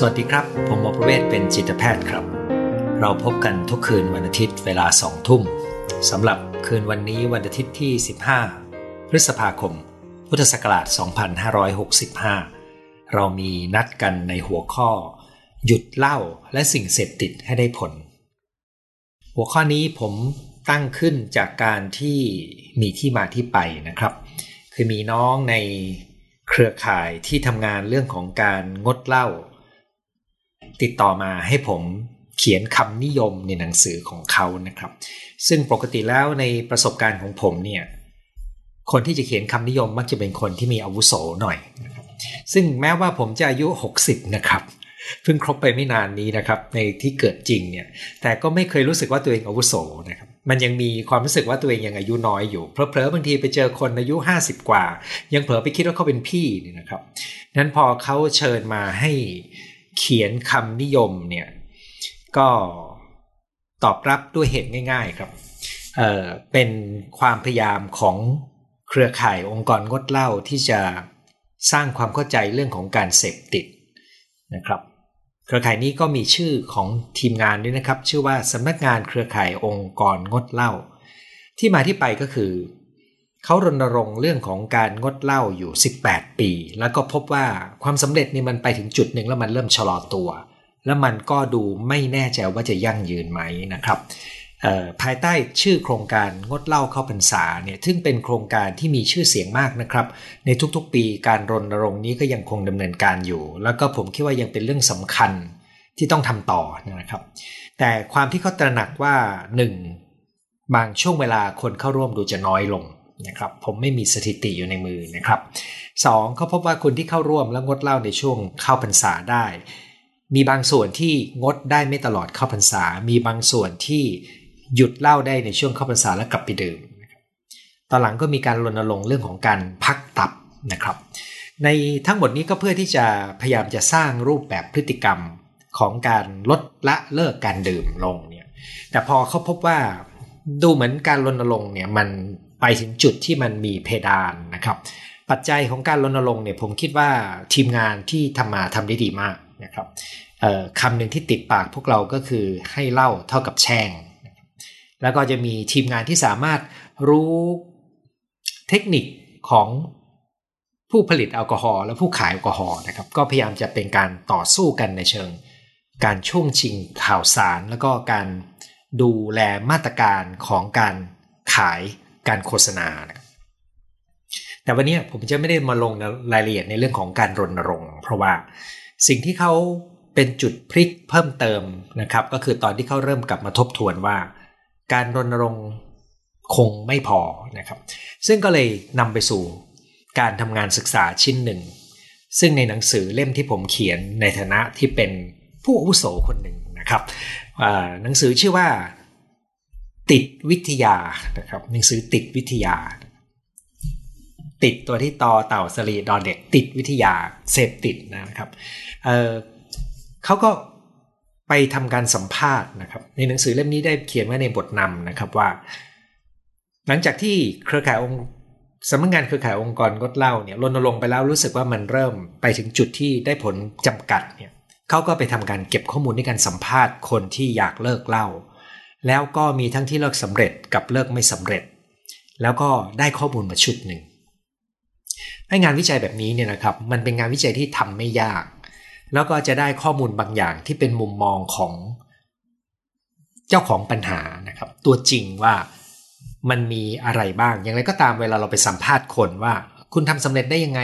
สวัสดีครับ ผมหมอประเวศเป็นจิตแพทย์ครับ เราพบกันทุกคืนวันอาทิตย์เวลาสองทุ่มสำหรับคืนวันนี้วันอาทิตย์ที่ 15 พฤษภาคม พุทธศักราช 2565 เรามีนัดกันในหัวข้อ หยุดเหล้าและสิ่งเสพติดให้ได้ผล หัวข้อนี้ผมตั้งขึ้นจากการที่มีที่มาที่ไปนะครับ คือมีน้องในเครือข่ายที่ทำงานเรื่องของการงดเหล้า ติดต่อมาให้ผมเขียนคำนิยมในหนังสือของเขานะครับ ซึ่งปกติแล้วในประสบการณ์ของผมเนี่ยคนที่จะเขียนคำนิยมมักจะเป็นคนที่มีอาวุโสหน่อย ซึ่งแม้ว่าผมจะอายุ 60 นะครับเพิ่งครบไปไม่นานนี้นะครับ ในที่เกิดจริงเนี่ย แต่ก็ไม่เคยรู้สึกว่าตัวเองอาวุโสนะครับ มันยังมีความรู้สึกว่าตัวเองยังอายุน้อยอยู่ เพลอๆบางทีไปเจอคนอายุ 50 กว่า ยังเผลอไปคิดว่าเขาเป็นพี่นี่นะครับนั้นพอเขาเชิญมาให้ เขียนคำนิยมเนี่ยก็ตอบรับด้วยเหตุง่าย ๆครับเเป็นความพยายามของเครือข่ายองค์กรงดเหล้าที่จะสร้างความเข้าใจเรื่องของการเสพติดนะครับ เครือข่ายนี้ก็มีชื่อของทีมงานด้วยนะครับ ชื่อว่าสำนักงานเครือข่ายองค์กรงดเหล้าที่มาที่ไปก็คือ เขารณรงค์เรื่องของการงดเหล้าอยู่ 18 ปี แล้วก็พบว่าความสำเร็จนี่มันไปถึงจุดหนึ่งแล้วมันเริ่มชะลอตัว แล้วมันก็ดูไม่แน่ใจว่าจะยั่งยืนไหมนะครับภายใต้ชื่อโครงการงดเหล้าเข้าพรรษาเนี่ยซึ่งเป็นโครงการที่มีชื่อเสียงมากนะครับ ในทุกๆปีการรณรงค์นี้ก็ยังคงดำเนินการอยู่ แล้วก็ผมคิดว่ายังเป็นเรื่องสำคัญที่ต้องทำต่อนะครับ แต่ความที่เขาตระหนักว่า 1. บางช่วงเวลาคนเข้าร่วมดูจะน้อยลง นะครับผมไม่มีสถิติอยู่ในมือนะครับสองเขาพบว่าคนที่เข้าร่วมและงดเหล้าในช่วงเข้าพรรษาได้ มีบางส่วนที่งดได้ไม่ตลอดเข้าพรรษา มีบางส่วนที่หยุดเหล้าได้ในช่วงเข้าพรรษาแล้วกลับไปดื่มตอนหลังก็มีการรณรงค์เรื่องของการพักตับนะครับ ในทั้งหมดนี้ก็เพื่อที่จะพยายามจะสร้างรูปแบบพฤติกรรมของการลดละเลิกการดื่มลงเนี่ยแต่พอเขาพบว่าดูเหมือนการรณรงค์เนี่ยมัน ไปถึงจุดที่มันมีเพดานนะครับ ปัจจัยของการรณรงค์เนี่ยผมคิดว่าทีมงานที่ทำมาทำได้ดีมากนะครับคำหนึ่งที่ติดปากพวกเราก็คือให้เล่าเท่ากับแช่ง แล้วก็จะมีทีมงานที่สามารถรู้เทคนิคของผู้ผลิตแอลกอฮอล์และผู้ขายแอลกอฮอล์นะครับก็พยายามจะเป็นการต่อสู้กันในเชิง การช่วงชิงข่าวสาร แล้วก็การดูแลมาตรการของการขาย การโฆษณาแต่วันนี้ผมจะไม่ได้มาลงรายละเอียดในเรื่องของการรณรงค์ เพราะว่าสิ่งที่เขาเป็นจุดพลิกเพิ่มเติมนะครับ ก็คือตอนที่เขาเริ่มกลับมาทบทวนว่า การรณรงค์คงไม่พอนะครับ ซึ่งก็เลยนำไปสู่การทำงานศึกษาชิ้นหนึ่ง ซึ่งในหนังสือเล่มที่ผมเขียนในฐานะที่เป็นผู้อุโสคนหนึ่งนะครับหนังสือชื่อว่า ติดวิทยานะครับหนังสือติดวิทยา ติดตัวที่ตอเต่าสลีดอเด็กติดวิทยาเสพติดนะครับเเขาก็ไปทำการสัมภาษณ์นะครับ ในหนังสือเล่มนี้ได้เขียนไว้ในบทนำนะครับว่า หลังจากที่เครือข่ายองค์สำนักงานเครือข่ายองค์กรงดเหล้าเนี่ยรณรงค์ไปแล้วรู้สึกว่ามันเริ่มไปถึงจุดที่ได้ผลจำกัดเนี่ยเขาก็ไปทำการเก็บข้อมูลในการสัมภาษณ์คนที่อยากเลิกเหล้า แล้วก็มีทั้งที่เลิกสำเร็จกับเลิกไม่สำเร็จ แล้วก็ได้ข้อมูลมาชุดหนึ่งให้งานวิจัยแบบนี้เนี่ยนะครับ มันเป็นงานวิจัยที่ทำไม่ยาก แล้วก็จะได้ข้อมูลบางอย่างที่เป็นมุมมองของเจ้าของปัญหานะครับ ตัวจริงว่ามันมีอะไรบ้าง อย่างไรก็ตามเวลาเราไปสัมภาษณ์คนว่า คุณทำสำเร็จได้ยังไง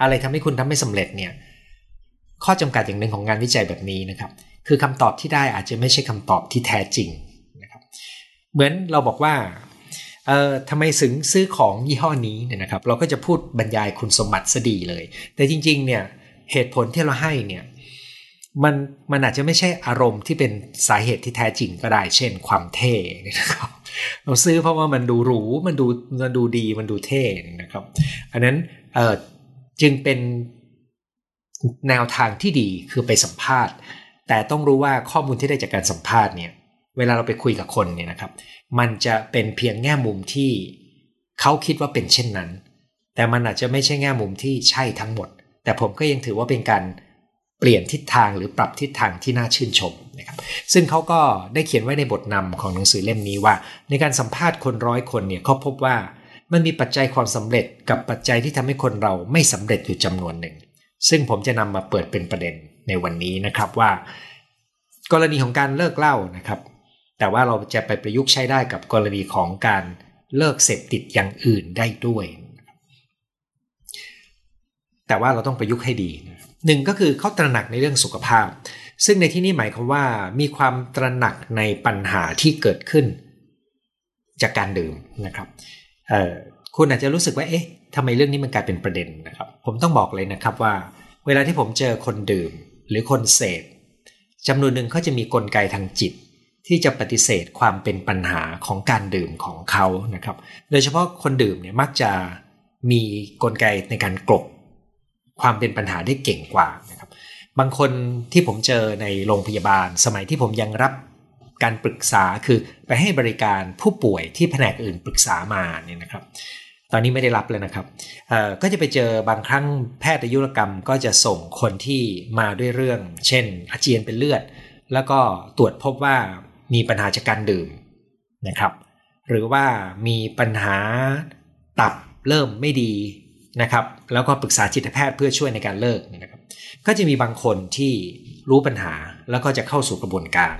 อะไรทำให้คุณทำไม่สำเร็จเนี่ย ข้อจำกัดอย่างหนึ่งของงานวิจัยแบบนี้นะครับ คือคำตอบที่ได้อาจจะไม่ใช่คำตอบที่แท้จริง เหมือนเราบอกว่าเอ่อทำไมถึงซื้อของยี่ห้อนี้เนี่ยนะครับ เราก็จะพูดบรรยายคุณสมบัติซะดีเลย แต่จริง ๆ เนี่ยเหตุผลที่เราให้เนี่ยมันมันอาจจะไม่ใช่อารมณ์ที่เป็นสาเหตุที่แท้จริงก็ได้ เช่น ความเท่นะครับ เราซื้อเพราะว่ามันดูหรู มันดูมันดูดีมันดูเท่นะครับ อันนั้นเออจึงเป็นแนวทางที่ดีคือไปสัมภาษณ์ แต่ต้องรู้ว่าข้อมูลที่ได้จากการสัมภาษณ์เนี่ย เวลาเราไปคุยกับคนเนี่ยนะครับ มันจะเป็นเพียงแง่มุมที่เขาคิดว่าเป็นเช่นนั้น แต่มันอาจจะไม่ใช่แง่มุมที่ใช่ทั้งหมด แต่ผมก็ยังถือว่าเป็นการเปลี่ยนทิศทางหรือปรับทิศทางที่น่าชื่นชมนะครับ ซึ่งเขาก็ได้เขียนไว้ในบทนำของหนังสือเล่มนี้ว่า ในการสัมภาษณ์คนร้อยคนเนี่ยเขาพบว่ามันมีปัจจัยความสำเร็จกับปัจจัยที่ทำให้คนเราไม่สำเร็จอยู่จำนวนหนึ่ง ซึ่งผมจะนำมาเปิดเป็นประเด็นในวันนี้นะครับว่า กรณีของการเลิกเล้านะครับ แต่ว่าเราจะไปประยุกต์ใช้ได้กับกรณีของการเลิกเสพติดอย่างอื่นได้ด้วย แต่ว่าเราต้องประยุกต์ให้ดีหนึ่งก็คือเขาตระหนักในเรื่องสุขภาพ ซึ่งในที่นี้หมายความว่ามีความตระหนักในปัญหาที่เกิดขึ้น จากการดื่มนะครับคุณอาจจะรู้สึกว่า เอ๊ะทำไมเรื่องนี้มันกลายเป็นประเด็นนะครับ ผมต้องบอกเลยนะครับว่า เวลาที่ผมเจอคนดื่มหรือคนเสพจำนวนหนึ่งเขาจะมีกลไกทางจิต ที่จะปฏิเสธความเป็นปัญหาของการดื่มของเขานะครับ โดยเฉพาะคนดื่มเนี่ยมักจะมีกลไกในการกลบความเป็นปัญหาได้เก่งกว่านะครับ บางคนที่ผมเจอในโรงพยาบาล สมัยที่ผมยังรับการปรึกษาคือไปให้บริการผู้ป่วยที่แผนกอื่นปรึกษามาเนี่ยนะครับ ตอนนี้ไม่ได้รับเลยนะครับ ก็จะไปเจอบางครั้งแพทย์อายุรกรรมก็จะส่งคนที่มาด้วยเรื่อง เช่น อาเจียนเป็นเลือด แล้วก็ตรวจพบว่า มีปัญหาจากการดื่มนะครับ หรือว่ามีปัญหาตับเริ่มไม่ดีนะครับ แล้วก็ปรึกษาจิตแพทย์เพื่อช่วยในการเลิกนะครับ ก็จะมีบางคนที่รู้ปัญหาแล้วก็จะเข้าสู่กระบวนการ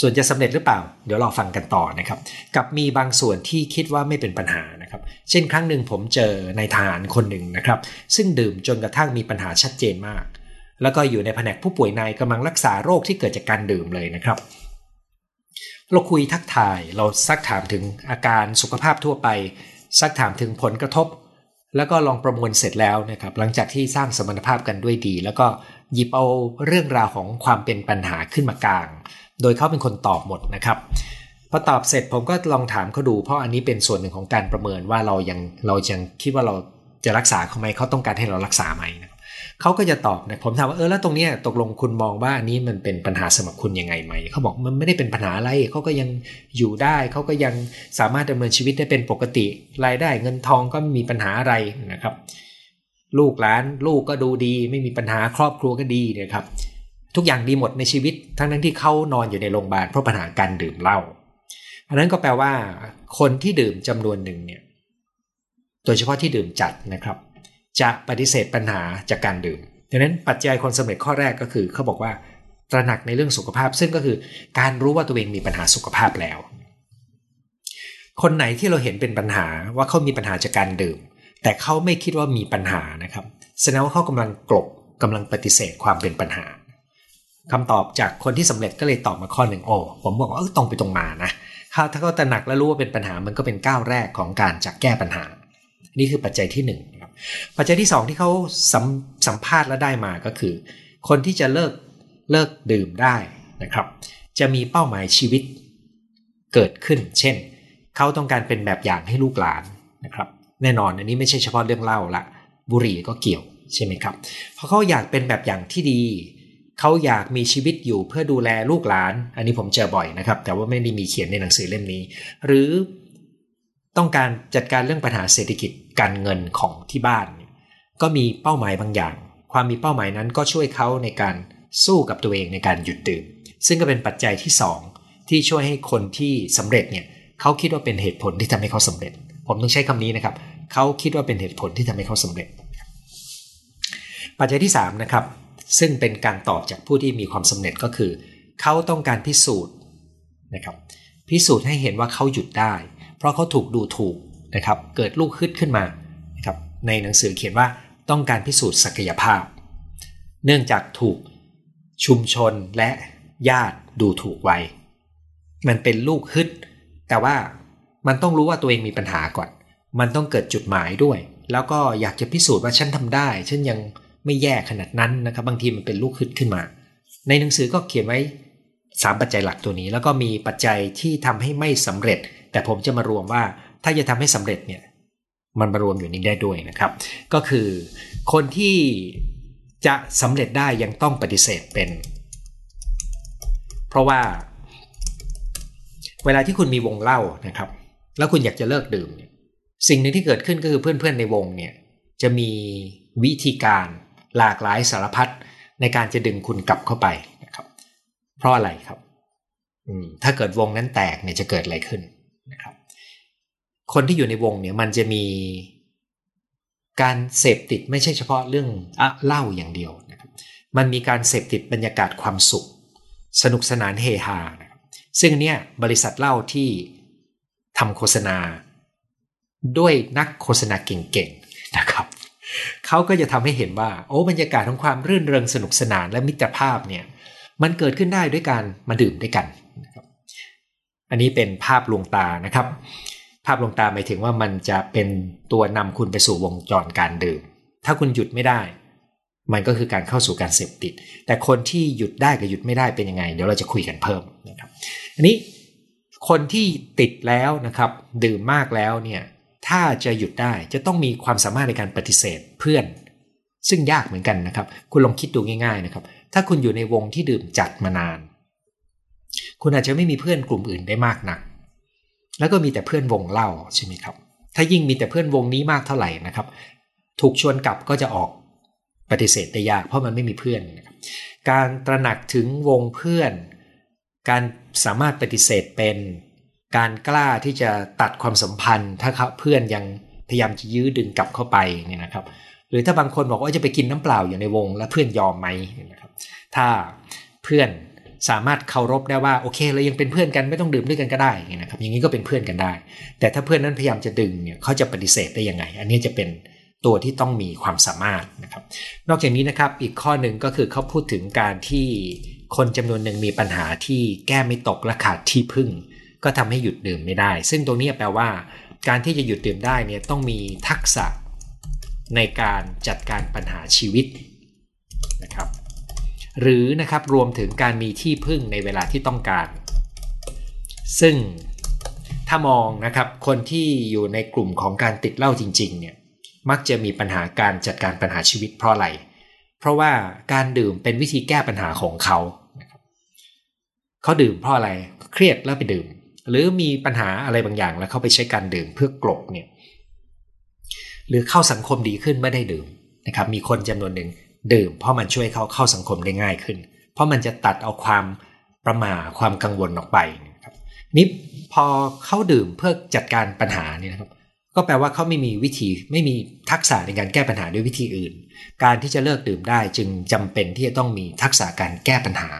ส่วนจะสำเร็จหรือเปล่า เดี๋ยวเราฟังกันต่อนะครับ กับมีบางส่วนที่คิดว่าไม่เป็นปัญหานะครับ เช่นครั้งหนึ่งผมเจอในทหารคนหนึ่งนะครับ ซึ่งดื่มจนกระทั่งมีปัญหาชัดเจนมาก แล้วก็อยู่ในแผนกผู้ป่วยในกำลังรักษาโรคที่เกิดจากการดื่มเลยนะครับ เราคุยทักทายเราซักถามถึงอาการสุขภาพทั่วไป ซักถามถึงผลกระทบ แล้วก็ลองประมวลเสร็จแล้วนะครับ หลังจากที่สร้างสมรรถภาพกันด้วยดี แล้วก็หยิบเอาเรื่องราวของความเป็นปัญหาขึ้นมากลาง โดยเขาเป็นคนตอบหมดนะครับพอตอบเสร็จผมก็ลองถามเขาดูเพราะอันนี้เป็นส่วนหนึ่งของการประเมินว่าเรายังเรายังคิดว่าเราจะรักษาเขาไหมเขาต้องการให้เรารักษาไหมนะ เขาก็จะตอบนะผมถามว่าเออแล้วตรงนี้ตกลงคุณมองว่าอันนี้มันเป็นปัญหาสำหรับคุณยังไงไหมเขาบอกมันไม่ได้เป็นปัญหาอะไรเขาก็ยังอยู่ได้เขาก็ยังสามารถดำเนินชีวิตได้เป็นปกติ รายได้เงินทองก็ไม่มีปัญหาอะไรนะครับ ลูกหลานลูกก็ดูดี ไม่มีปัญหาครอบครัวก็ดีนะครับ ทุกอย่างดีหมดในชีวิต ทั้งนั้นที่เขานอนอยู่ในโรงพยาบาลเพราะปัญหาการดื่มเหล้าอันนั้นก็แปลว่าคนที่ดื่มจำนวนหนึ่งเนี่ยโดยเฉพาะที่ดื่มจัดนะครับ จะปฏิเสธปัญหาจากการดื่มดังนั้นปัจจัยคนสำเร็จข้อแรกก็คือเขาบอกว่าตระหนักในเรื่องสุขภาพ ซึ่งก็คือการรู้ว่าตัวเองมีปัญหาสุขภาพแล้ว คนไหนที่เราเห็นเป็นปัญหาว่าเขามีปัญหาจากการดื่ม แต่เขาไม่คิดว่ามีปัญหานะครับแสดงว่าเขากำลังกลบกำลังปฏิเสธความเป็นปัญหาคำตอบจากคนที่สำเร็จก็เลยตอบมาข้อหนึ่งโอ้ผมบอกว่าเออตรงไปตรงมานะถ้าถ้าเขาตระหนักและรู้ว่าเป็นปัญหามันก็เป็นก้าวแรกของการจะแก้ปัญหา นี่คือปัจจัยที่1นึ่ง ปัจจัยที่ 2 ที่เขาสัมสัมภาษณ์และได้มาก็คือ คนที่จะเลิกเลิกดื่มได้นะครับ จะมีเป้าหมายชีวิตเกิดขึ้น เช่น เขาต้องการเป็นแบบอย่างให้ลูกหลานนะครับ แน่นอนอันนี้ไม่ใช่เฉพาะเรื่องเล่าละบุหรี่ก็เกี่ยวใช่ไหมครับ เพราะเขาอยากเป็นแบบอย่างที่ดี เขาอยากมีชีวิตอยู่เพื่อดูแลลูกหลาน อันนี้ผมเจอบ่อยนะครับ แต่ว่าไม่ได้มีเขียนในหนังสือเล่มนี้ หรือ ต้องการจัดการเรื่องปัญหาเศรษฐกิจการเงินของที่บ้าน ก็มีเป้าหมายบางอย่าง ความมีเป้าหมายนั้นก็ช่วยเขาในการสู้กับตัวเองในการหยุดดื่ม ซึ่งก็เป็นปัจจัยที่ 2 ที่ช่วยให้คนที่สำเร็จเนี่ยเขาคิดว่าเป็นเหตุผลที่ทำให้เขาสำเร็จ ผมต้องใช้คำนี้นะครับ เขาคิดว่าเป็นเหตุผลที่ทำให้เขาสำเร็จ ปัจจัยที่3นะครับซึ่งเป็นการตอบจากผู้ที่มีความสำเร็จก็คือ เขาต้องการพิสูจน์นะครับพิสูจน์ให้เห็นว่าเขาหยุดได้ ราะเขาถูกดูถูกนะครับเกิดลูกขึ้นขึ้นมานะครับในหนังสือเขียนว่าต้องการพิสูจน์ศักยภาพ เนื่องจากถูกชุมชนและญาติดูถูกไว้ มันเป็นลูกฮึด แต่ว่ามันต้องรู้ว่าตัวเองมีปัญหาก่อน มันต้องเกิดจุดหมายด้วย แล้วก็อยากจะพิสูจน์ว่าฉันทำได้ ฉันยังไม่แย่ขนาดนั้นนะครับบางทีมันเป็นลูกขึ้นขึ้นมา ในหนังสือก็เขียนไว้ 3 ปัจจัยหลักตัวนี้ แล้วก็มีปัจจัยที่ทำให้ไม่สำเร็จ แต่ผมจะมารวมว่าถ้าจะทำให้สำเร็จเนี่ยมันมารวมอยู่นี้ได้ด้วยนะครับ ก็คือคนที่จะสำเร็จได้ยังต้องปฏิเสธเป็น เพราะว่า เวลาที่คุณมีวงเล่านะครับ แล้วคุณอยากจะเลิกดื่มเนี่ยสิ่งหนึ่งที่เกิดขึ้นก็คือเพื่อนๆในวงเนี่ยจะมีวิธีการหลากหลายสารพัดในการจะดึงคุณกลับเข้าไปนะครับ เพราะอะไรครับถ้าเกิดวงนั้นแตกเนี่ยจะเกิดอะไรขึ้น นะครับ คนที่อยู่ในวงเนี่ยมันจะมีการเสพติดไม่ใช่เฉพาะเรื่องอะเล่าอย่างเดียวนะครับ มันมีการเสพติดบรรยากาศความสุข สนุกสนานเฮฮานะครับซึ่งเนี่ยบริษัทเล่าที่ทำโฆษณา ด้วยนักโฆษณาเก่งๆนะครับเขาก็จะทำให้เห็นว่า โอ้บรรยากาศของความรื่นเริงสนุกสนานและมิตรภาพเนี่ยมันเกิดขึ้นได้ด้วยการมาดื่มด้วยกัน อันนี้เป็นภาพลวงตานะครับ ภาพลวงตาหมายถึงว่ามันจะเป็นตัวนำคุณไปสู่วงจรการดื่ม ถ้าคุณหยุดไม่ได้ มันก็คือการเข้าสู่การเสพติด แต่คนที่หยุดได้กับหยุดไม่ได้เป็นยังไง เดี๋ยวเราจะคุยกันเพิ่มนะครับ อันนี้คนที่ติดแล้วนะครับ ดื่มมากแล้วเนี่ยถ้าจะหยุดได้จะต้องมีความสามารถในการปฏิเสธเพื่อน ซึ่งยากเหมือนกันนะครับ คุณลองคิดดูง่าย ๆนะครับ ถ้าคุณอยู่ในวงที่ดื่มจัดมานาน คุณอาจจะไม่มีเพื่อนกลุ่มอื่นได้มากนัก แล้วก็มีแต่เพื่อนวงเล่าใช่ไหมครับ ถ้ายิ่งมีแต่เพื่อนวงนี้มากเท่าไหร่นะครับ ถูกชวนกลับก็จะออกปฏิเสธได้ยากเพราะมันไม่มีเพื่อนนะครับการตระหนักถึงวงเพื่อน การสามารถปฏิเสธเป็น การกล้าที่จะตัดความสัมพันธ์ ถ้าเพื่อนยังพยายามจะยื้อดึงกลับเข้าไปเนี่ยนะครับ หรือถ้าบางคนบอกว่าจะไปกินน้ำเปล่าอยู่ในวง แล้วเพื่อนยอมไหมนะครับ ถ้าเพื่อน สามารถเคารพได้ว่าโอเคเรายังเป็นเพื่อนกันไม่ต้องดื่มด้วยกันก็ได้นะครับอย่างนี้ก็เป็นเพื่อนกันได้ แต่ถ้าเพื่อนนั้นพยายามจะดึงเนี่ยเขาจะปฏิเสธได้ยังไง อันนี้จะเป็นตัวที่ต้องมีความสามารถนะครับ นอกจากนี้นะครับอีกข้อหนึ่งก็คือเขาพูดถึงการที่คนจำนวนหนึ่งมีปัญหาที่แก้ไม่ตกและขาดที่พึ่ง ก็ทำให้หยุดดื่มไม่ได้ ซึ่งตรงนี้แปลว่า การที่จะหยุดดื่มได้เนี่ยต้องมีทักษะในการจัดการปัญหาชีวิตนะครับ หรือนะครับรวมถึงการมีที่พึ่งในเวลาที่ต้องการ ซึ่งถ้ามองนะครับคนที่อยู่ในกลุ่มของการติดเหล้าจริงๆเนี่ยมักจะมีปัญหาการจัดการปัญหาชีวิตเพราะอะไร เพราะว่าการดื่มเป็นวิธีแก้ปัญหาของเขา เขาดื่มเพราะอะไรเครียดแล้วไปดื่ม หรือมีปัญหาอะไรบางอย่างแล้วเขาไปใช้การดื่มเพื่อกลบเนี่ยหรือเข้าสังคมดีขึ้นไม่ได้ดื่มนะครับมีคนจำนวนหนึ่ง ดื่ม เพราะมันช่วยเขาเข้าสังคมได้ง่ายขึ้น เพราะมันจะตัดเอาความประมาความกังวลออกไปนะครับนี่พอเขาดื่มเพื่อจัดการปัญหาเนี่ยนะครับ ก็แปลว่าเขาไม่มีวิธีไม่มีทักษะในการแก้ปัญหาด้วยวิธีอื่น การที่จะเลิกดื่มได้จึงจำเป็นที่จะต้องมีทักษะการแก้ปัญหา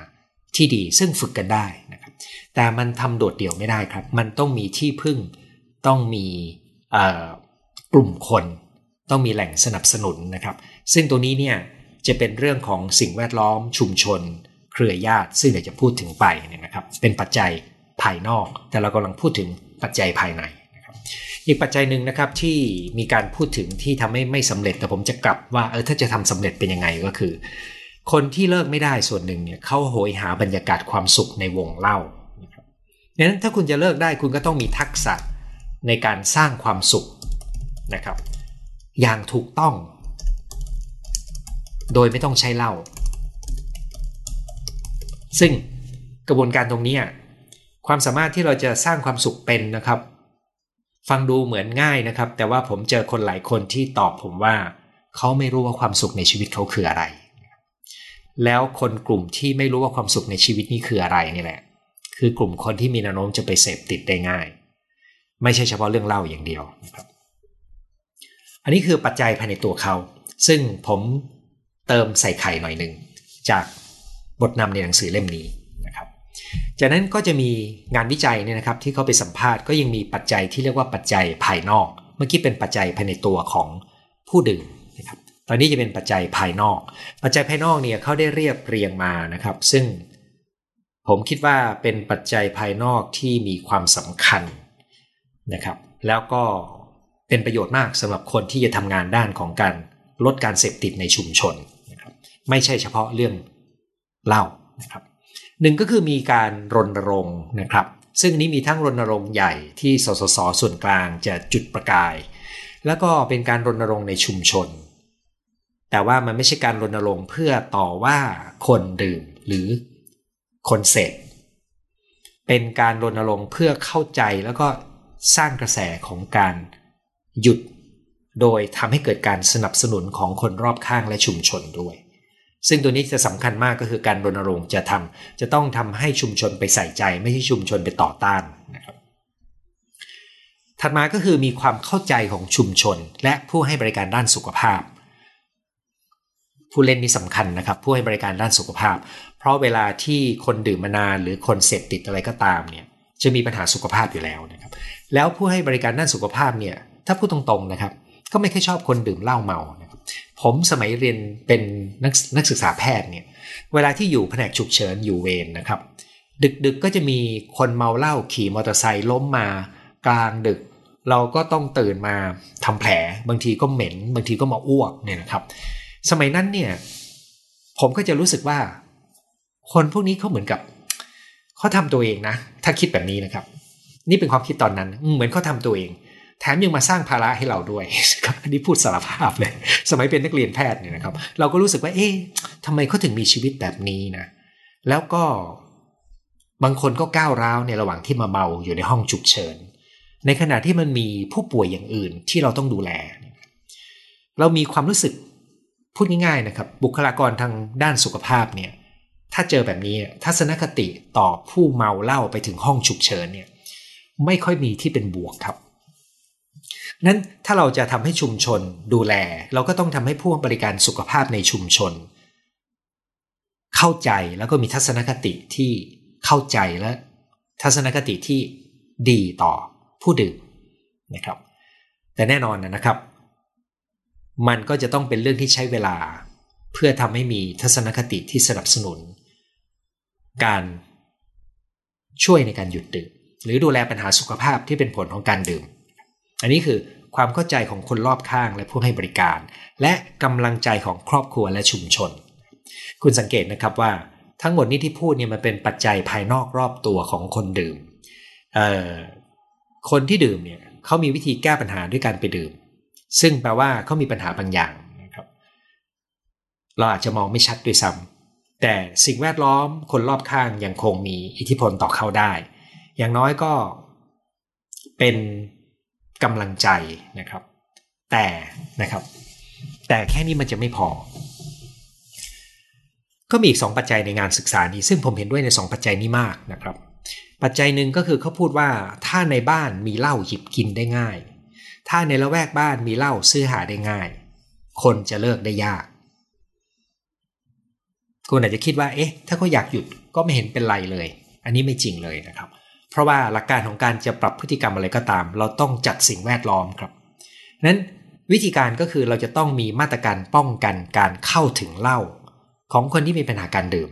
ที่ดีซึ่งฝึกกันได้นะครับ แต่มันทำโดดเดี่ยวไม่ได้ครับ มันต้องมีที่พึ่งต้องมีกลุ่มคน ต้องมีแหล่งสนับสนุนนะครับ ซึ่งตัวนี้เนี่ย จะเป็นเรื่องของสิ่งแวดล้อมชุมชน เครือญาติ ซึ่งเดี๋ยวจะพูดถึงไปเนี่ยนะครับ เป็นปัจจัยภายนอก แต่เรากำลังพูดถึงปัจจัยภายในนะครับอีกปัจจัยหนึ่งนะครับที่มีการพูดถึงที่ทำให้ไม่สำเร็จแต่ผมจะกลับว่าเออถ้าจะทำสำเร็จเป็นยังไงก็คือ คนที่เลิกไม่ได้ส่วนหนึ่งเนี่ยเขาโหยหาบรรยากาศความสุขในวงเล่าดังนั้นถ้าคุณจะเลิกได้คุณก็ต้องมีทักษะในการสร้างความสุขนะครับ อย่างถูกต้อง โดยไม่ต้องใช้เหล้าซึ่งกระบวนการตรงนี้ความสามารถที่เราจะสร้างความสุขเป็นนะครับ ฟังดูเหมือนง่ายนะครับ แต่ว่าผมเจอคนหลายคนที่ตอบผมว่า เขาไม่รู้ว่าความสุขในชีวิตเขาคืออะไร แล้วคนกลุ่มที่ไม่รู้ว่าความสุขในชีวิตนี้คืออะไรนี่แหละ คือกลุ่มคนที่มีแนวโน้มจะไปเสพติดได้ง่าย ไม่ใช่เฉพาะเรื่องเล่าอย่างเดียวนะครับ อันนี้คือปัจจัยภายในตัวเขา ซึ่งผม เติมใส่ไข่หน่อยหนึ่งจากบทนำในหนังสือเล่มนี้นะครับ จากนั้นก็จะมีงานวิจัยเนี่ยนะครับที่เขาไปสัมภาษณ์ก็ยังมีปัจจัยที่เรียกว่าปัจจัยภายนอก เมื่อกี้เป็นปัจจัยภายในตัวของผู้ดื่มนะครับ ตอนนี้จะเป็นปัจจัยภายนอก ปัจจัยภายนอกเนี่ยเขาได้เรียบเรียงมานะครับ ซึ่งผมคิดว่าเป็นปัจจัยภายนอกที่มีความสำคัญนะครับ แล้วก็เป็นประโยชน์มากสำหรับคนที่จะทำงานด้านของการลดการเสพติดในชุมชน ไม่ใช่เฉพาะเรื่องเหล้านะครับหนึ่งก็คือมีการรณรงค์นะครับ ซึ่งนี้มีทั้งรณรงค์ใหญ่ที่สสสส่วนกลางจะจุดประกาย แล้วก็เป็นการรณรงค์ในชุมชน แต่ว่ามันไม่ใช่การรณรงค์เพื่อต่อว่าคนดื่มหรือคนเสพเป็นการรณรงค์เพื่อเข้าใจแล้วก็สร้างกระแสของการหยุด โดยทำให้เกิดการสนับสนุนของคนรอบข้างและชุมชนด้วย ซึ่งตัวนี้จะสำคัญมากก็คือการรณรงค์จะทำจะต้องทำให้ชุมชนไปใส่ใจ ไม่ใช่ชุมชนไปต่อต้านนะครับถัดมาก็คือมีความเข้าใจของชุมชน และผู้ให้บริการด้านสุขภาพ ผู้เล่นนี่สำคัญนะครับ ผู้ให้บริการด้านสุขภาพ เพราะเวลาที่คนดื่มมานานหรือคนเสพติดอะไรก็ตามเนี่ยจะมีปัญหาสุขภาพอยู่แล้วนะครับ แล้วผู้ให้บริการด้านสุขภาพเนี่ยถ้าพูดตรงๆนะครับ ก็ไม่ค่อยชอบคนดื่มเหล้าเมานะ ผมสมัยเรียนเป็นนักนักศึกษาแพทย์เนี่ยเวลาที่อยู่แผนกฉุกเฉินอยู่เวรนะครับ ดึกๆก็จะมีคนเมาเหล้าขี่มอเตอร์ไซค์ล้มมากลางดึก เราก็ต้องตื่นมาทำแผล บางทีก็เหม็น บางทีก็มาอ้วกเนี่ยนะครับ สมัยนั้นเนี่ย ผมก็จะรู้สึกว่า คนพวกนี้เขาเหมือนกับเขาทำตัวเองนะ ถ้าคิดแบบนี้นะครับ นี่เป็นความคิดตอนนั้น เหมือนเขาทาตัวเอง แถมยังมาสร้างภาระให้เราด้วย อันนี้พูดสารภาพเลย สมัยเป็นนักเรียนแพทย์เนี่ยนะครับ เราก็รู้สึกว่า เอ๊ะทำไมเขาถึงมีชีวิตแบบนี้นะ แล้วก็บางคนก็ก้าวร้าวในระหว่างที่มาเมาอยู่ในห้องฉุกเฉิน ในขณะที่มันมีผู้ป่วยอย่างอื่นที่เราต้องดูแล เรามีความรู้สึกพูดง่ายๆนะครับ บุคลากรทางด้านสุขภาพเนี่ย ถ้าเจอแบบนี้ทัศนคติต่อผู้เมาเหล้าไปถึงห้องฉุกเฉินเนี่ย ไม่ค่อยมีที่เป็นบวกครับ นั้นถ้าเราจะทำให้ชุมชนดูแล เราก็ต้องทำให้ผู้บริการสุขภาพในชุมชน เข้าใจแล้วก็มีทัศนคติที่เข้าใจและทัศนคติที่ดีต่อผู้ดื่มนะครับ แต่แน่นอนนะครับ มันก็จะต้องเป็นเรื่องที่ใช้เวลา เพื่อทำให้มีทัศนคติที่สนับสนุน การช่วยในการหยุดดื่มหรือดูแลปัญหาสุขภาพที่เป็นผลของการดื่ม อันนี้คือความเข้าใจของคนรอบข้างและผู้ให้บริการ และกำลังใจของครอบครัวและชุมชน คุณสังเกตนะครับว่าทั้งหมดนี้ที่พูดเนี่ยมันเป็นปัจจัยภายนอกรอบตัวของคนดื่มคนที่ดื่มเนี่ยเขามีวิธีแก้ปัญหาด้วยการไปดื่ม ซึ่งแปลว่าเขามีปัญหาบางอย่างนะครับเราอาจจะมองไม่ชัดด้วยซ้ำแต่สิ่งแวดล้อมคนรอบข้างยังคงมีอิทธิพลต่อเขาได้ อย่างน้อยก็เป็น กำลังใจนะครับ แต่นะครับ แต่แค่นี้มันจะไม่พอ ก็มีอีกสองปัจจัยในงานศึกษานี้ ซึ่งผมเห็นด้วยในสองปัจจัยนี้มากนะครับ ปัจจัยหนึ่งก็คือเขาพูดว่าถ้าในบ้านมีเหล้าหยิบกินได้ง่าย ถ้าในละแวกบ้านมีเหล้าซื้อหาได้ง่าย คนจะเลิกได้ยากคุณอาจจะคิดว่า เอ๊ะ ถ้าเขาอยากหยุดก็ไม่เห็นเป็นไรเลย อันนี้ไม่จริงเลยนะครับเพราะว่าหลักการของการจะปรับพฤติกรรมอะไรก็ตาม เราต้องจัดสิ่งแวดล้อมครับนั้นวิธีการก็คือเราจะต้องมีมาตรการป้องกันการเข้าถึงเหล้าของคนที่มีปัญหาการดื่ม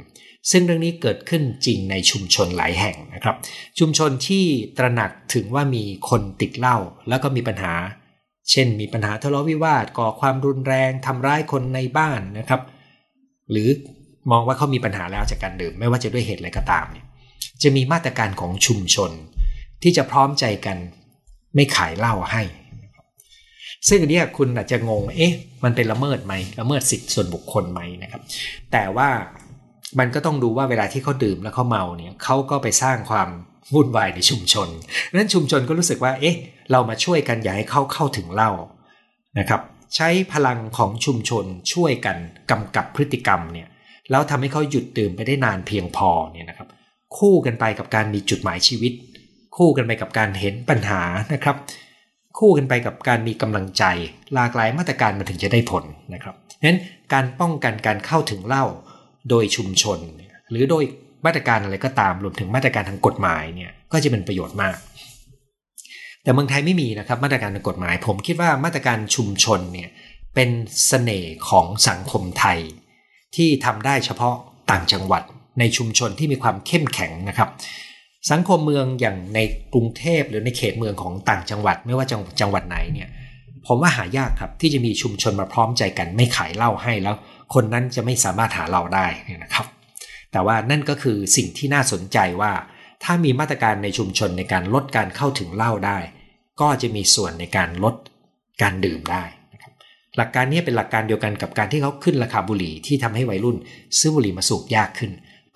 ซึ่งเรื่องนี้เกิดขึ้นจริงในชุมชนหลายแห่งนะครับ ชุมชนที่ตระหนักถึงว่ามีคนติดเหล้าแล้วก็มีปัญหา เช่น มีปัญหาทะเลาะวิวาทก่อความรุนแรงทำร้ายคนในบ้านนะครับ หรือมองว่าเขามีปัญหาแล้วจากการดื่ม ไม่ว่าจะด้วยเหตุอะไรก็ตามเนี่ย จะมีมาตรการของชุมชน ที่จะพร้อมใจกันไม่ขายเหล้าให้ ซึ่งอันนี้คุณอาจจะงง เอ๊ะ มันเป็นละเมิดไหมละเมิดสิทธิส่วนบุคคลไหมนะครับ แต่ว่ามันก็ต้องดูว่าเวลาที่เขาดื่มแล้วเขาเมาเนี่ยเขาก็ไปสร้างความวุ่นวายในชุมชนนั้นชุมชนก็รู้สึกว่า เอ๊ะ เรามาช่วยกันอย่าให้เขาเข้าถึงเหล้านะครับ ใช้พลังของชุมชนช่วยกันกำกับพฤติกรรมเนี่ยแล้วทำให้เขาหยุดดื่มไปได้นานเพียงพอเนี่ยนะครับ คู่กันไปกับการมีจุดหมายชีวิต คู่กันไปกับการเห็นปัญหานะครับ คู่กันไปกับการมีกำลังใจ หลากหลายมาตรการมันถึงจะได้ผลนะครับนั้นการป้องกันการเข้าถึงเหล้าโดยชุมชน หรือโดยมาตรการอะไรก็ตามรวมถึงมาตรการทางกฎหมายเนี่ยก็จะเป็นประโยชน์มาก แต่เมืองไทยไม่มีนะครับมาตรการทางกฎหมาย ผมคิดว่ามาตรการชุมชนเนี่ยเป็นสเสน่ห์ของสังคมไทย ที่ทำได้เฉพาะต่างจังหวัด ในชุมชนที่มีความเข้มแข็งนะครับ สังคมเมืองอย่างในกรุงเทพหรือในเขตเมืองของต่างจังหวัดไม่ว่าจังจังหวัดไหนเนี่ยผมว่าหายากครับที่จะมีชุมชนมาพร้อมใจกัน ไม่ขายเหล้าให้แล้ว คนนั้นจะไม่สามารถหาเราได้นี่นะครับ แต่ว่านั่นก็คือสิ่งที่น่าสนใจว่า ถ้ามีมาตรการในชุมชนในการลดการเข้าถึงเหล้าได้ ก็จะมีส่วนในการลดการดื่มได้หลักการนี้เป็นหลักการเดียวกันกับการที่เขาขึ้นราคาบุหรี่ที่ทำให้วัยรุ่นซื้อบุหรี่มาสูบยากขึ้น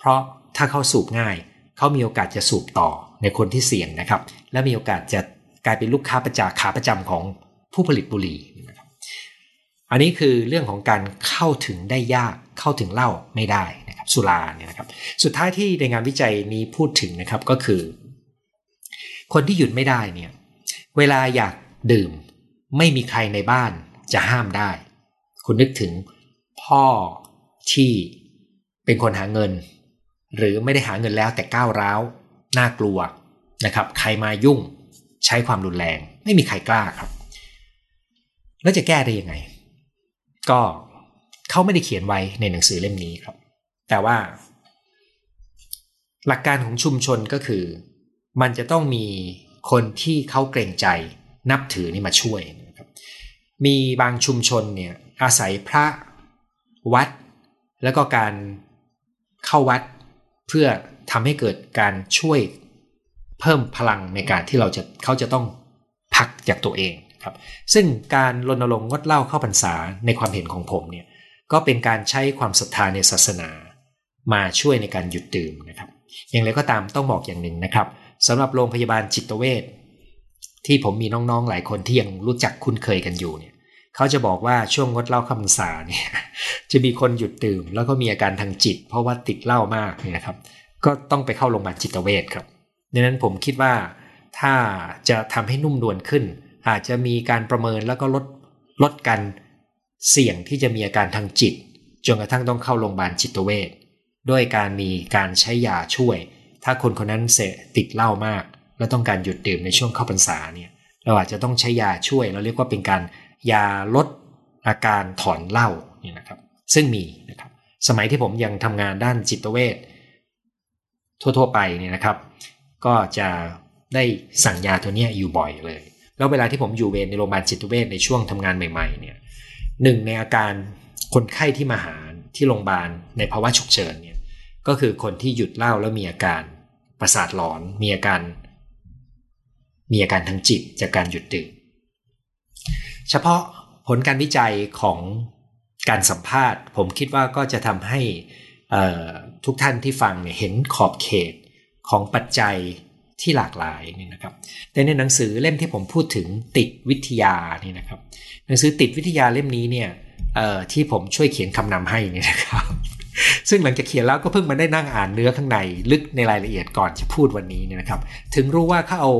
ราะถ้าเขาสูบง่าย เขามีโอกาสจะสูบต่อในคนที่เสี่ยงนะครับ และมีโอกาสจะกลายเป็นลูกค้าประจาขาประจำของผู้ผลิตบุหรี่นะครับอันนี้คือเรื่องของการเข้าถึงได้ยากเข้าถึงเหล้าไม่ได้นะครับสุราเนี่ยนะครับ สุดท้ายที่ในงานวิจัยนี้พูดถึงนะครับก็คือ คนที่หยุดไม่ได้เนี่ยเวลาอยากดื่มไม่มีใครในบ้านจะห้ามได้ คุณนึกถึงพ่อที่เป็นคนหาเงิน หรือไม่ได้หาเงินแล้วแต่ก้าวร้าวน่ากลัวนะครับ ใครมายุ่งใช้ความรุนแรง ไม่มีใครกล้าครับ แล้วจะแก้ได้ยังไง ก็เขาไม่ได้เขียนไว้ในหนังสือเล่มนี้ครับ แต่ว่า หลักการของชุมชนก็คือ มันจะต้องมีคนที่เขาเกรงใจนับถือนี่มาช่วยนะครับมีบางชุมชนเนี่ยอาศัยพระวัด แล้วก็การเข้าวัด เพื่อทำให้เกิดการช่วยเพิ่มพลังในการที่เราจะเขาจะต้องพักจากตัวเองครับ ซึ่งการรณรงค์งดเหล้าเข้าพรรษาในความเห็นของผมเนี่ยก็เป็นการใช้ความศรัทธาในศาสนา มาช่วยในการหยุดดื่มนะครับ อย่างไรก็ตามต้องบอกอย่างหนึ่งนะครับสำหรับโรงพยาบาลจิตเวชที่ผมมีน้องๆหลายคนที่ยังรู้จักคุ้นเคยกันอยู่เนี่ยเขาจะบอกว่าช่วงงดเหล้าคำสาเนี่ย จะมีคนหยุดดื่ม แล้วก็มีอาการทางจิต เพราะว่าติดเหล้ามากเนี่ยนะครับ ก็ต้องไปเข้าโรงพยาบาลจิตเวชครับดังนั้นผมคิดว่าถ้าจะทำให้นุ่มนวลขึ้น อาจจะมีการประเมินแล้วก็ลดลดการเสี่ยงที่จะมีอาการทางจิตจนกระทั่งต้องเข้าโรงพยาบาลจิตเวชด้วยการมีการใช้ยาช่วย ถ้าคนคนนั้นเสติดเหล้ามาก แล้วต้องการหยุดดื่มในช่วงเข้าพรรษาเนี่ยเราอาจจะต้องใช้ยาช่วย เราเรียกว่าเป็นการยาลดอาการถอนเหล้านี่นะครับ ซึ่งมีนะครับสมัยที่ผมยังทำงานด้านจิตเวชทั่วๆไปเนี่ยนะครับ ก็จะได้สั่งยาตัวนี้อยู่บ่อยเลย แล้วเวลาที่ผมอยู่เวรในโรงพยาบาลจิตเวชในช่วงทำงานใหม่ๆเนี่ยหนึ่งในอาการคนไข้ที่มาหาที่โรงพยาบาลในภาวะฉุกเฉินเนี่ยก็คือคนที่หยุดเล้าแล้วมีอาการประสาทหลอนมีอาการ มีอาการทางจิตจากการหยุดดื่มเฉพาะผลการวิจัยของ การสัมภาษณ์ ผมคิดว่าก็จะทำให้ทุกท่านที่ฟังเนี่ยเห็นขอบเขตของปัจจัยที่หลากหลายนี่นะครับ แต่ในหนังสือเล่มที่ผมพูดถึงติดวิทยานี่นะครับ หนังสือติดวิทยาเล่มนี้เนี่ยที่ผมช่วยเขียนคำนำให้นี่นะครับ ซึ่งหลังจากเขียนแล้วก็เพิ่งมาได้นั่งอ่านเนื้อข้างในลึกในรายละเอียดก่อนจะพูดวันนี้เนี่ยนะครับ ถึงรู้ว่าเขาเอา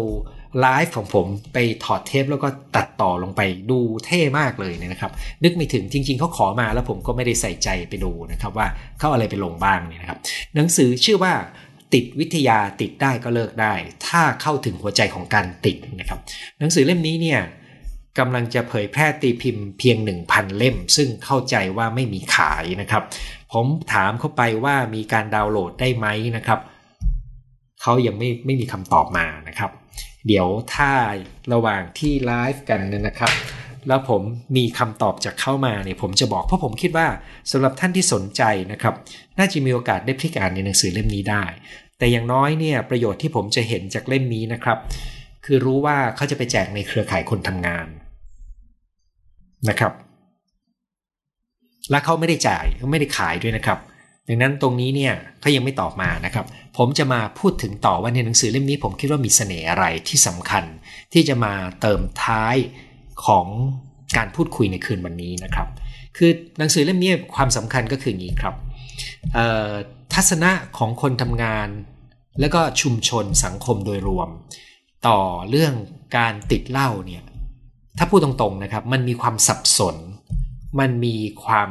ไลฟ์ของผมไปถอดเทปแล้วก็ตัดต่อลงไปดูเท่มากเลยนะครับ นึกไม่ถึงจริง ๆเขาขอมาแล้วผมก็ไม่ได้ใส่ใจไปดูนะครับว่าเขาอะไรไปลงบ้างเนี่ยนะครับ หนังสือชื่อว่าติดวิทยาติดได้ก็เลิกได้ ถ้าเข้าถึงหัวใจของการติดนะครับ หนังสือเล่มนี้เนี่ยกำลังจะเผยแพร่ตีพิมพ์เพียง 1,000 เล่ม ซึ่งเข้าใจว่าไม่มีขายนะครับ ผมถามเข้าไปว่ามีการดาวน์โหลดได้ไหมนะครับเขายังไม่ไม่มีคำตอบมานะครับ เดี๋ยวถ้าระหว่างที่ไลฟ์กันนะครับ แล้วผมมีคำตอบจากเข้ามาเนี่ยผมจะบอกเพราะผมคิดว่าสำหรับท่านที่สนใจนะครับ น่าจะมีโอกาสได้พลิกอ่านในหนังสือเล่มนี้ได้ แต่อย่างน้อยเนี่ยประโยชน์ที่ผมจะเห็นจากเล่มนี้นะครับ คือรู้ว่าเขาจะไปแจกในเครือข่ายคนทำงานนะครับ และเขาไม่ได้จ่ายไม่ได้ขายด้วยนะครับ ดังนั้นตรงนี้เนี่ยเขายังไม่ตอบมานะครับ ผมจะมาพูดถึงต่อว่าในหนังสือเล่มนี้ผมคิดว่ามีเสน่ห์อะไรที่สำคัญ ที่จะมาเติมท้ายของการพูดคุยในคืนวันนี้นะครับ คือหนังสือเล่มนี้ความสำคัญก็คืออย่างนี้ครับทัศนะของคนทำงาน และก็ชุมชนสังคมโดยรวม ต่อเรื่องการติดเหล้าเนี่ยถ้าพูดตรงๆนะครับ มันมีความสับสน มันมีความ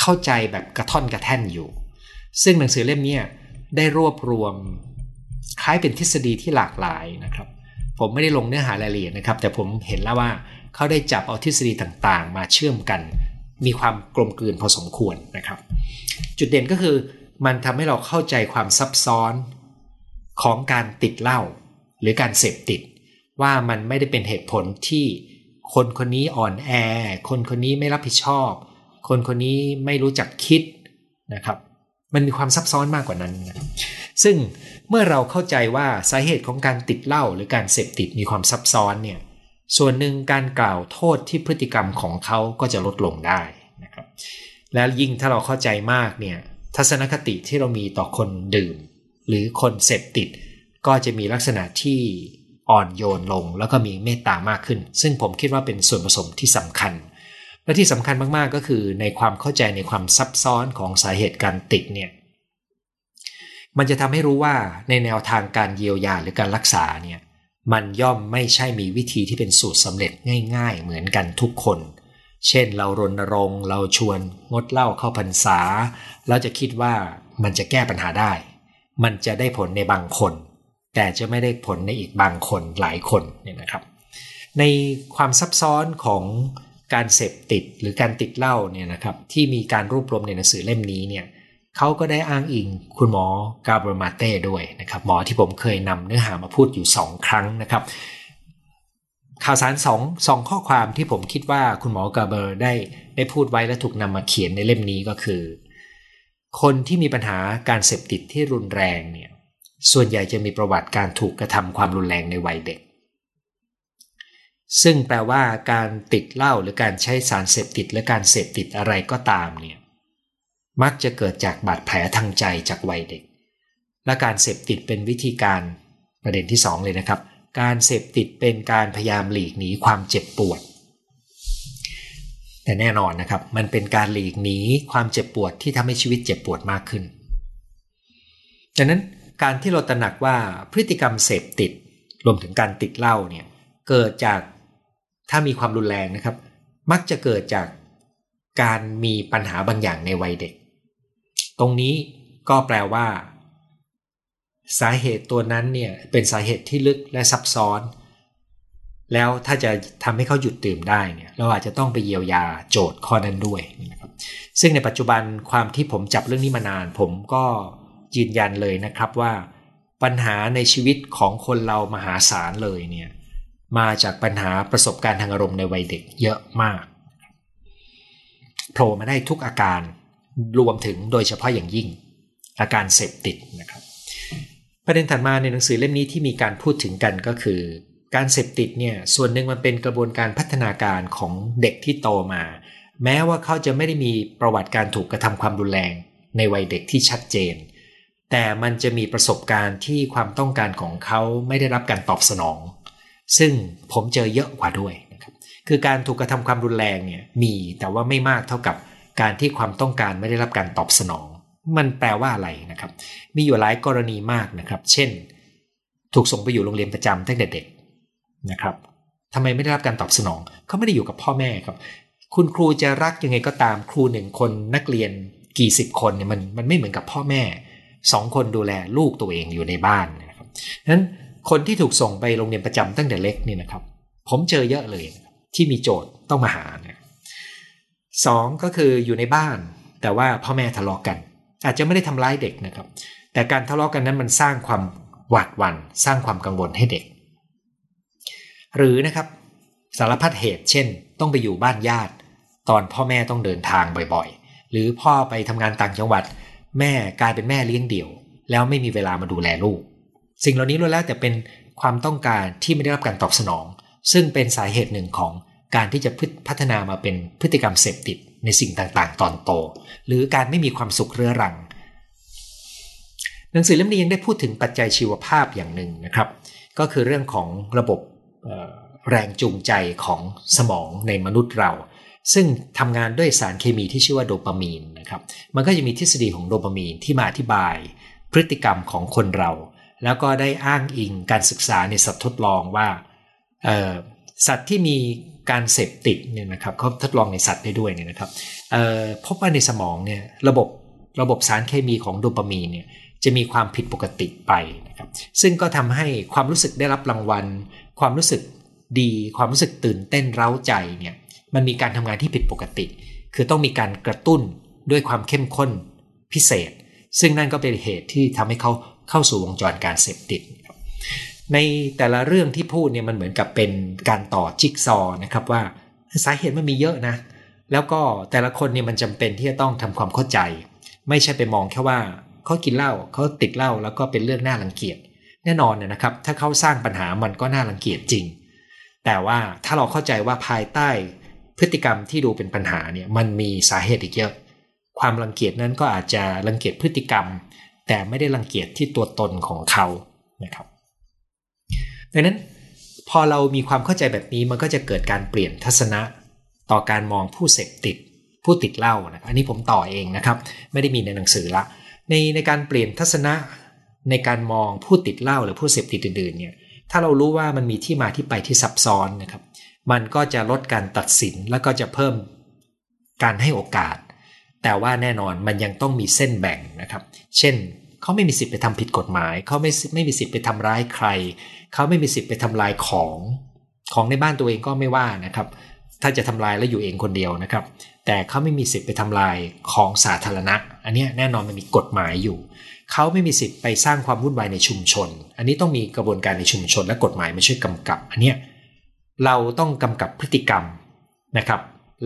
เข้าใจแบบกระท่อนกระแท่นอยู่ ซึ่งหนังสือเล่มนี้ได้รวบรวมคล้ายเป็นทฤษฎีที่หลากหลายนะครับ ผมไม่ได้ลงเนื้อหารายละเอียดนะครับ แต่ผมเห็นแล้วว่าเขาได้จับเอาทฤษฎีต่างๆ มาเชื่อมกัน มีความกลมกลืนพอสมควรนะครับ จุดเด่นก็คือมันทำให้เราเข้าใจความซับซ้อนของการติดเหล้าหรือการเสพติด ว่ามันไม่ได้เป็นเหตุผลที่คนคนนี้อ่อนแอ คนคนนี้ไม่รับผิดชอบ คนคนนี้ไม่รู้จักคิดนะครับ มันมีความซับซ้อนมากกว่านั้นนะซึ่งเมื่อเราเข้าใจว่าสาเหตุของการติดเหล้าหรือการเสพติดมีความซับซ้อนเนี่ยส่วนหนึ่งการกล่าวโทษที่พฤติกรรมของเขาก็จะลดลงได้นะครับ และยิ่งถ้าเราเข้าใจมากเนี่ยทัศนคติที่เรามีต่อคนดื่ม หรือคนเสพติด ก็จะมีลักษณะที่อ่อนโยนลงแล้วก็มีเมตตามากขึ้น ซึ่งผมคิดว่าเป็นส่วนผสมที่สำคัญ และที่สำคัญมากๆก็คือในความเข้าใจในความซับซ้อนของสาเหตุการติดเนี่ยมันจะทำให้รู้ว่าในแนวทางการเยียวยาหรือการรักษาเนี่ยมันย่อมไม่ใช่มีวิธีที่เป็นสูตรสำเร็จง่าย ๆ เหมือนกันทุกคน เช่นเรารณรงค์เราชวนงดเหล้าเข้าพรรษาเราจะคิดว่ามันจะแก้ปัญหาได้ มันจะได้ผลในบางคน แต่จะไม่ได้ผลในอีกบางคนหลายคนเนี่ยนะครับ ในความซับซ้อนของ การเสพติดหรือการติดเหล้าเนี่ยนะครับที่มีการรวบรวมในหนังสือเล่มนี้เนี่ยเขาก็ได้อ้างอิงคุณหมอกาเบรมาเต้ด้วยนะครับหมอที่ผมเคยนำเนื้อหามาพูดอยู่ 2 ครั้งนะครับ ข่าวสารสองสองข้อความที่ผมคิดว่าคุณหมอกาเบอร์ได้ได้พูดไว้และถูกนำมาเขียนในเล่มนี้ก็คือ คนที่มีปัญหาการเสพติดที่รุนแรงเนี่ยส่วนใหญ่จะมีประวัติการถูกกระทำความรุนแรงในวัยเด็ก ซึ่งแปลว่าการติดเหล้าหรือการใช้สารเสพติดและการเสพติดอะไรก็ตามเนี่ยมักจะเกิดจากบาดแผลทางใจจากวัยเด็ก และการเสพติดเป็นวิธีการประเด็นที่ 2 เลยนะครับ การเสพติดเป็นการพยายามหลีกหนีความเจ็บปวด แต่แน่นอนนะครับ มันเป็นการหลีกหนีความเจ็บปวดที่ทำให้ชีวิตเจ็บปวดมากขึ้นดังนั้นการที่เราตระหนักว่าพฤติกรรมเสพติดรวมถึงการติดเหล้าเนี่ยเกิดจาก ถ้ามีความรุนแรงนะครับ มักจะเกิดจากการมีปัญหาบางอย่างในวัยเด็ก ตรงนี้ก็แปลว่า สาเหตุตัวนั้นเนี่ยเป็นสาเหตุที่ลึกและซับซ้อน แล้วถ้าจะทำให้เขาหยุดดื่มได้เนี่ยเราอาจจะต้องไปเยียวยาโจทย์ข้อนั้นด้วยนะครับซึ่งในปัจจุบันความที่ผมจับเรื่องนี้มานาน ผมก็ยืนยันเลยนะครับว่า ปัญหาในชีวิตของคนเรามหาศาลเลยเนี่ย มาจากปัญหาประสบการณ์ทางอารมณ์ในวัยเด็กเยอะมากโผล่มาได้ทุกอาการรวมถึงโดยเฉพาะอย่างยิ่ง อาการเสพติดนะครับ ประเด็นถัดมาในหนังสือเล่มนี้ที่มีการพูดถึงกันก็คือ การเสพติดเนี่ยส่วนหนึ่งมันเป็นกระบวนการพัฒนาการของเด็กที่โตมา แม้ว่าเขาจะไม่ได้มีประวัติการถูกกระทำความรุนแรง ในวัยเด็กที่ชัดเจน แต่มันจะมีประสบการณ์ที่ความต้องการของเขาไม่ได้รับการตอบสนอง ซึ่งผมเจอเยอะกว่าด้วยนะครับคือการถูกกระทำความรุนแรงเนี่ยมีแต่ว่าไม่มากเท่ากับการที่ความต้องการไม่ได้รับการตอบสนอง มันแปลว่าอะไรนะครับ มีอยู่หลายกรณีมากนะครับ เช่น ถูกส่งไปอยู่โรงเรียนประจำตั้งแต่เด็กนะครับทำไมไม่ได้รับการตอบสนอง เขาไม่ได้อยู่กับพ่อแม่ครับ คุณครูจะรักยังไงก็ตามครูหนึ่งคนนักเรียนกี่สิบคนเนี่ยมันมันไม่เหมือนกับพ่อแม่สองคนดูแลลูกตัวเองอยู่ในบ้านนะครับนั้น คนที่ถูกส่งไปโรงเรียนประจำตั้งแต่เล็กนี่นะครับ ผมเจอเยอะเลยที่มีโจทย์ต้องมาหานะสองก็คืออยู่ในบ้าน แต่ว่าพ่อแม่ทะเลาะกกัน อาจจะไม่ได้ทำร้ายเด็กนะครับ แต่การทะเลาะกกันนั้นมันสร้างความหวาดหวัน่นสร้างความกังวลให้เด็ก หรือนะครับสารพัดเหตุเช่น ต้องไปอยู่บ้านญาติ ตอนพ่อแม่ต้องเดินทางบ่อยๆ หรือพ่อไปทำงานต่างจังหวัด แม่กลายเป็นแม่เลี้ยงเดี่ยว แล้วไม่มีเวลามาดูแลลูก สิ่งเหล่านี้ล้วนแล้วแต่เป็นความต้องการที่ไม่ได้รับการตอบสนอง ซึ่งเป็นสาเหตุหนึ่งของการที่จะพัฒนามาเป็นพฤติกรรมเสพติดในสิ่งต่างๆ ตอนโต หรือการไม่มีความสุขเรื้อรัง หนังสือเล่มนี้ยังได้พูดถึงปัจจัยชีวภาพอย่างหนึ่งนะครับ ก็คือเรื่องของระบบแรงจูงใจของสมองในมนุษย์เรา ซึ่งทำงานด้วยสารเคมีที่ชื่อว่าโดปามีนนะครับ มันก็จะมีทฤษฎีของโดปามีนที่มาอธิบาย พฤติกรรมของคนเรา แล้วก็ได้อ้างอิงการศึกษาในสัตว์ทดลองว่าสัตว์ที่มีการเสพติดเนี่ยนะครับเขาทดลองในสัตว์ได้ด้วยเนี่ยนะครับพบว่าในสมองเนี่ยระบบระบบสารเคมีของโดปามีนเนี่ยจะมีความผิดปกติไปนะครับซึ่งก็ทำให้ความรู้สึกได้รับรางวัล ความรู้สึกดีความรู้สึกตื่นเต้นเร้าใจเนี่ยมันมีการทำงานที่ผิดปกติ คือต้องมีการกระตุ้นด้วยความเข้มข้นพิเศษ ซึ่งนั่นก็เป็นเหตุที่ทำให้เขา เข้าสู่วงจรการเสพติดในแต่ละเรื่องที่พูดเนี่ยมันเหมือนกับเป็นการต่อจิ๊กซอนะครับว่าสาเหตุมันมีเยอะนะ แล้วก็แต่ละคนเนี่ยมันจำเป็นที่จะต้องทำความเข้าใจ ไม่ใช่ไปมองแค่ว่าเขากินเหล้าเขาติดเหล้าแล้วก็เป็นเรื่องน่ารังเกียจแน่นอนเนี่ยนะครับ ถ้าเขาสร้างปัญหามันก็น่ารังเกียจจริง แต่ว่าถ้าเราเข้าใจว่าภายใต้พฤติกรรมที่ดูเป็นปัญหาเนี่ยมันมีสาเหตุอีกเยอะ ความรังเกียจนั้นก็อาจจะรังเกียจพฤติกรรม แต่ไม่ได้รังเกียจที่ตัวตนของเขานะครับดังนั้นพอเรามีความเข้าใจแบบนี้มันก็จะเกิดการเปลี่ยนทัศนะต่อการมองผู้เสพติด ผู้ติดเหล้านะอันนี้ผมต่อเองนะครับ ไม่ได้มีในหนังสือละ ในในการเปลี่ยนทัศนะในการมองผู้ติดเหล้าหรือผู้เสพติดอื่นๆเนี่ยถ้าเรารู้ว่ามันมีที่มาที่ไปที่ซับซ้อนนะครับ มันก็จะลดการตัดสินแล้วก็จะเพิ่มการให้โอกาส แต่ว่าแน่นอนมันยังต้องมีเส้นแบ่งนะครับ เช่นเขาไม่มีสิทธิ์ไปทำผิดกฎหมาย เขาไม่ไม่มีสิทธิ์ไปทำร้ายใคร เขาไม่มีสิทธิ์ไปทำลายของของในบ้านตัวเองก็ไม่ว่านะครับ ถ้าจะทำลายแล้วอยู่เองคนเดียวนะครับ แต่เขาไม่มีสิทธิ์ไปทำลายของสาธารณะ อันนี้แน่นอนมันมีกฎหมายอยู่ เขาไม่มีสิทธิ์ไปสร้างความวุ่นวายในชุมชน อันนี้ต้องมีกระบวนการในชุมชน และกฎหมายมาช่วยกำกับ อันนี้เราต้องกำกับพฤติกรรมนะครับ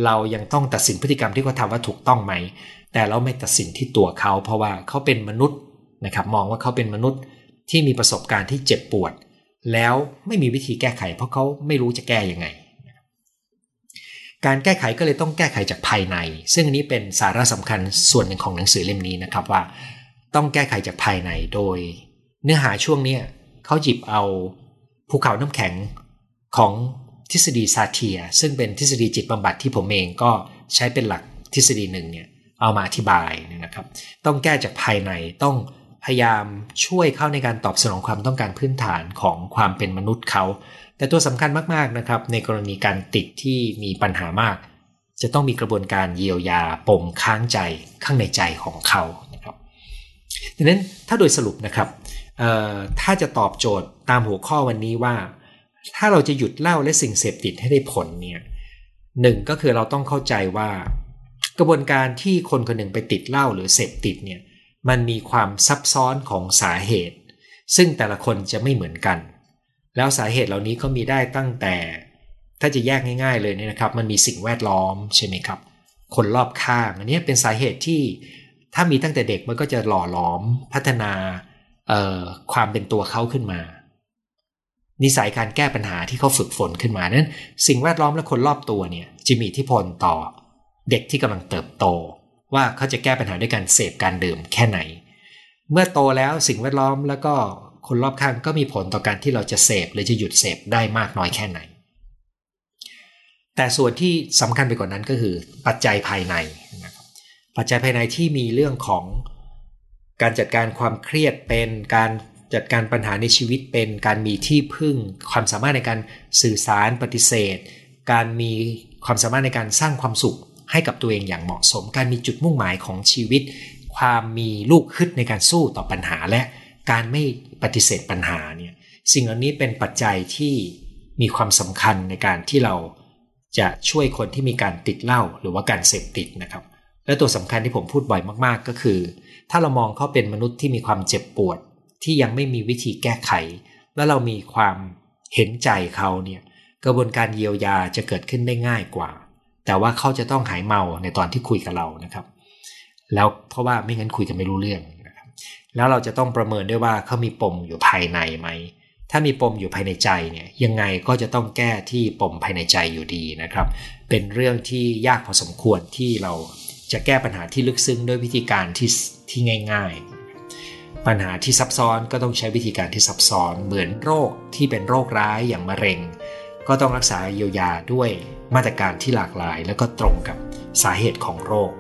เรายังต้องตัดสินพฤติกรรมที่เขาทำว่าถูกต้องไหม แต่เราไม่ตัดสินที่ตัวเขา เพราะว่าเขาเป็นมนุษย์นะครับมองว่าเขาเป็นมนุษย์ที่มีประสบการณ์ที่เจ็บปวด แล้วไม่มีวิธีแก้ไข เพราะเขาไม่รู้จะแก้ยังไง การแก้ไขก็เลยต้องแก้ไขจากภายใน ซึ่งอันนี้เป็นสาระสำคัญส่วนหนึ่งของหนังสือเล่มนี้นะครับว่า ต้องแก้ไขจากภายในโดย เนื้อหาช่วงนี้เขาหยิบเอาภูเขาน้ำแข็งของ ทฤษฎีซาเทีย ซึ่งเป็นทฤษฎีจิตบำบัดที่ผมเองก็ใช้เป็นหลักทฤษฎีหนึ่งเนี่ยเอามาอธิบายนะครับ ต้องแก้จากภายในต้องพยายามช่วยเข้าในการตอบสนองความต้องการพื้นฐานของความเป็นมนุษย์เขา แต่ตัวสำคัญมากๆนะครับ ในกรณีการติดที่มีปัญหามาก จะต้องมีกระบวนการเยียวยาปมค้างใจข้างในใจของเขานะครับดังนั้นถ้าโดยสรุปนะครับถ้าจะตอบโจทย์ตามหัวข้อวันนี้ว่า ถ้าเราจะหยุดเล่าและสิ่งเสพติดให้ได้ผลเนี่ยหนึ่งก็คือเราต้องเข้าใจว่า กระบวนการที่คนคนหนึ่งไปติดเหล้าหรือเสพติดเนี่ยมันมีความซับซ้อนของสาเหตุ ซึ่งแต่ละคนจะไม่เหมือนกัน แล้วสาเหตุเหล่านี้ก็มีได้ตั้งแต่ ถ้าจะแยกง่าย ๆ เลยเนี่ยนะครับ มันมีสิ่งแวดล้อมใช่ไหมครับ คนรอบข้างอันนี้เป็นสาเหตุที่ถ้ามีตั้งแต่เด็กมันก็จะหล่อหลอมพัฒนาความเป็นตัวเขาขึ้นมา นิสัยการแก้ปัญหาที่เขาฝึกฝนขึ้นมานั้น สิ่งแวดล้อมและคนรอบตัวเนี่ยจะมีอิทธิพลต่อ เด็กที่กำลังเติบโต ว่าเขาจะแก้ปัญหาด้วยการเสพการดื่มแค่ไหน เมื่อโตแล้วสิ่งแวดล้อมแล้วก็คนรอบข้างก็มีผลต่อการที่เราจะเสพหรือจะหยุดเสพได้มากน้อยแค่ไหน แต่ส่วนที่สำคัญไปกว่านั้นก็คือ ปัจจัยภายในนะครับปัจจัยภายในที่มีเรื่องของการจัดการความเครียดเป็นการ จัดการปัญหาในชีวิตเป็นการมีที่พึ่ง ความสามารถในการสื่อสารปฏิเสธ การมีความสามารถในการสร้างความสุขให้กับตัวเองอย่างเหมาะสม การมีจุดมุ่งหมายของชีวิต ความมีลูกคึดในการสู้ต่อปัญหาและการไม่ปฏิเสธปัญหาเนี่ยสิ่งเหล่านี้เป็นปัจจัยที่มีความสำคัญในการที่เราจะช่วยคนที่มีการติดเหล้าหรือว่าการเสพติดนะครับ และตัวสำคัญที่ผมพูดบ่อยมากๆก็คือ ถ้าเรามองเขาเป็นมนุษย์ที่มีความเจ็บปวด ที่ยังไม่มีวิธีแก้ไข แล้วเรามีความเห็นใจเขาเนี่ยกระบวนการเยียวยาจะเกิดขึ้นได้ง่ายกว่า แต่ว่าเขาจะต้องหายเมาในตอนที่คุยกับเรานะครับ แล้วเพราะว่าไม่งั้นคุยกันไม่รู้เรื่องนะครับแล้วเราจะต้องประเมินด้วยว่าเขามีปมอยู่ภายในไหมถ้ามีปมอยู่ภายในใจเนี่ยยังไงก็จะต้องแก้ที่ปมภายในใจอยู่ดีนะครับ เป็นเรื่องที่ยากพอสมควรที่เราจะแก้ปัญหาที่ลึกซึ้งด้วยวิธีการที่ที่ง่าย ๆ ปัญหาที่ซับซ้อนก็ต้องใช้วิธีการที่ซับซ้อนเหมือนโรคที่เป็นโรคร้ายอย่างมะเร็ง ก็ต้องรักษาเยียวยาด้วยมาตรการที่หลากหลาย และก็ตรงกับสาเหตุของโรค